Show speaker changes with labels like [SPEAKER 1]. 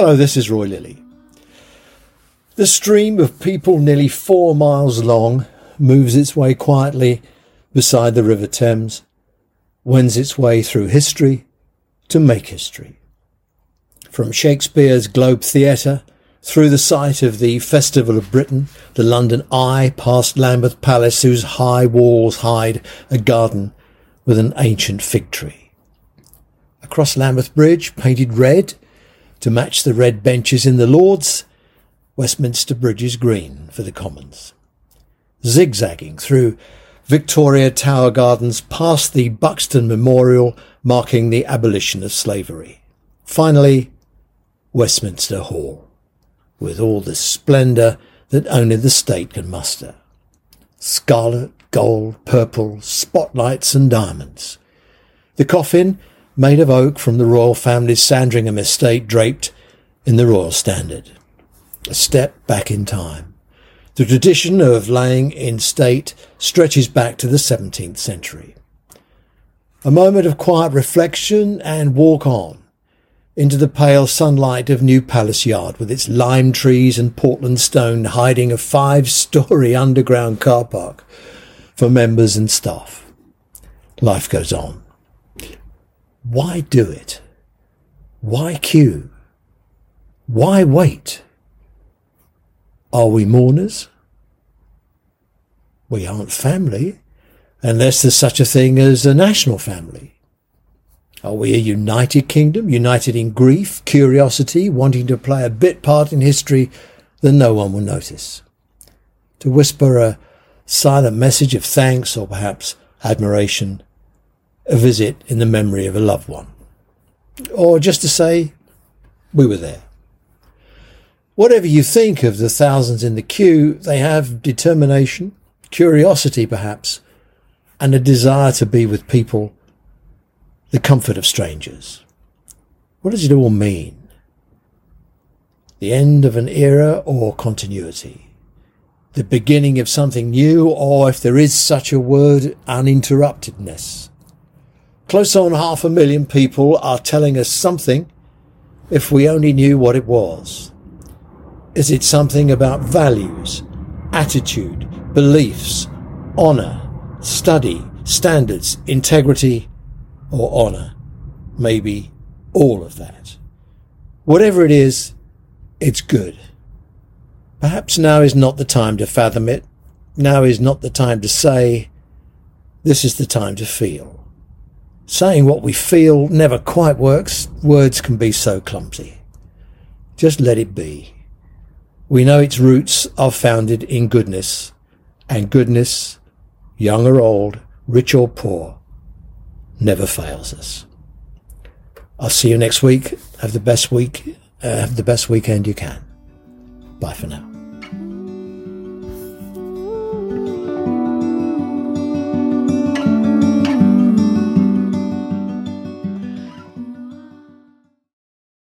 [SPEAKER 1] Hello, this is Roy Lilly. The stream of people nearly four miles long moves its way quietly beside the River Thames, wends its way through history to make history. From Shakespeare's Globe Theatre through the site of the Festival of Britain, the London Eye, past Lambeth Palace, whose high walls hide a garden with an ancient fig tree. Across Lambeth Bridge, painted red to match the red benches in the Lords, Westminster Bridge is green for the Commons. Zigzagging through Victoria Tower Gardens past the Buxton Memorial marking the abolition of slavery. Finally, Westminster Hall, with all the splendour that only the state can muster. Scarlet, gold, purple, spotlights and diamonds. The coffin, made of oak from the royal family's Sandringham estate, draped in the royal standard. A step back in time. The tradition of laying in state stretches back to the 17th century. A moment of quiet reflection and walk on into the pale sunlight of New Palace Yard with its lime trees and Portland stone hiding a five-story underground car park for members and staff. Life goes on. Why do it? Why queue? Why wait? Are we mourners? We aren't family, unless there's such a thing as a national family. Are we a united kingdom, united in grief, curiosity, wanting to play a bit part in history that no one will notice? To whisper a silent message of thanks or perhaps admiration, a visit in the memory of a loved one. Or just to say, we were there. Whatever you think of the thousands in the queue, they have determination, curiosity perhaps, and a desire to be with people, the comfort of strangers. What does it all mean? The end of an era or continuity? the beginning of something new, or if there is such a word, uninterruptedness. Close on half a million people are telling us something if we only knew what it was. Is it something about values, attitude, beliefs, honour, study, standards, integrity, or honour? Maybe all of that. Whatever it is, it's good. Perhaps now is not the time to fathom it. Now is not the time to say. This is the time to feel. Saying what we feel never quite works. Words can be so clumsy. Just let it be. We know its roots are founded in goodness, and goodness, young or old, rich or poor, never fails us. I'll see you next week. Have the best week. Uh, have the best weekend you can. Bye for now.